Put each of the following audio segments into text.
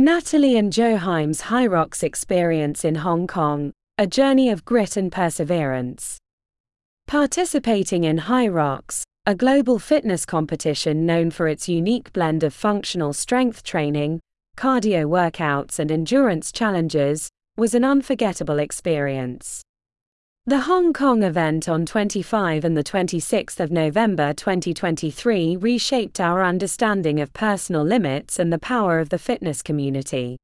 Natalie and Johime's Hyrox experience in Hong Kong, a journey of grit and perseverance. Participating in Hyrox, a global fitness competition known for its unique blend of functional strength training, cardio workouts, and endurance challenges, was an unforgettable experience. The Hong Kong event on 25 and the 26th of November 2023 reshaped our understanding of personal limits and the power of the fitness community.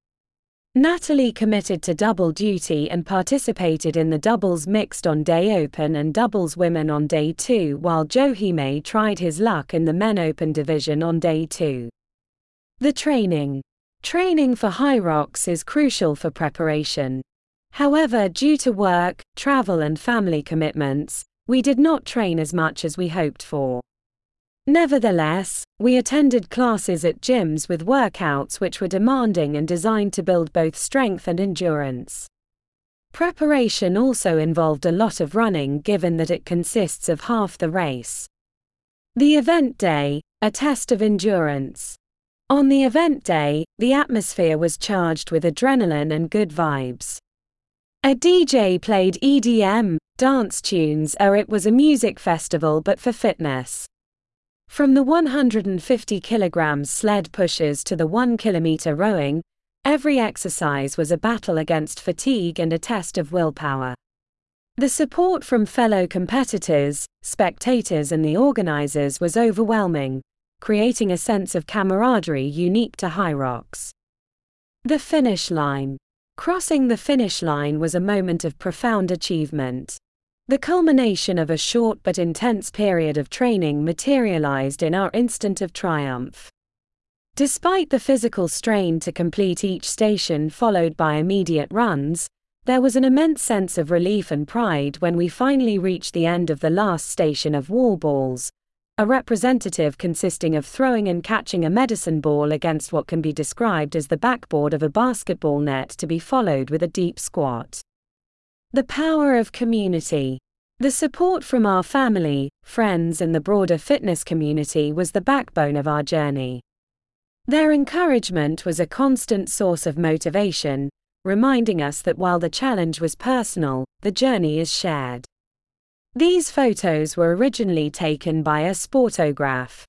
Natalie committed to double duty and participated in the doubles mixed on day open and doubles women on day 2 while Joe tried his luck in the men open division on day 2. The training. Training for Hyrox is crucial for preparation. However, due to work, travel, and family commitments, we did not train as much as we hoped for. Nevertheless, we attended classes at gyms with workouts which were demanding and designed to build both strength and endurance. Preparation also involved a lot of running given that it consists of half the race. The event day, a test of endurance. On the event day, the atmosphere was charged with adrenaline and good vibes. A DJ played EDM, dance tunes or it was a music festival but for fitness. From the 150 kilograms sled pushes to the 1 kilometer rowing, every exercise was a battle against fatigue and a test of willpower. The support from fellow competitors, spectators and the organizers was overwhelming, creating a sense of camaraderie unique to Hyrox. The finish line. Crossing the finish line was a moment of profound achievement. The culmination of a short but intense period of training materialized in our instant of triumph. Despite the physical strain to complete each station followed by immediate runs, there was an immense sense of relief and pride when we finally reached the end of the last station of wall balls, a representative consisting of throwing and catching a medicine ball against what can be described as the backboard of a basketball net to be followed with a deep squat. The power of community. The support from our family, friends, and the broader fitness community was the backbone of our journey. Their encouragement was a constant source of motivation, reminding us that while the challenge was personal, the journey is shared. These photos were originally taken by a sportograph.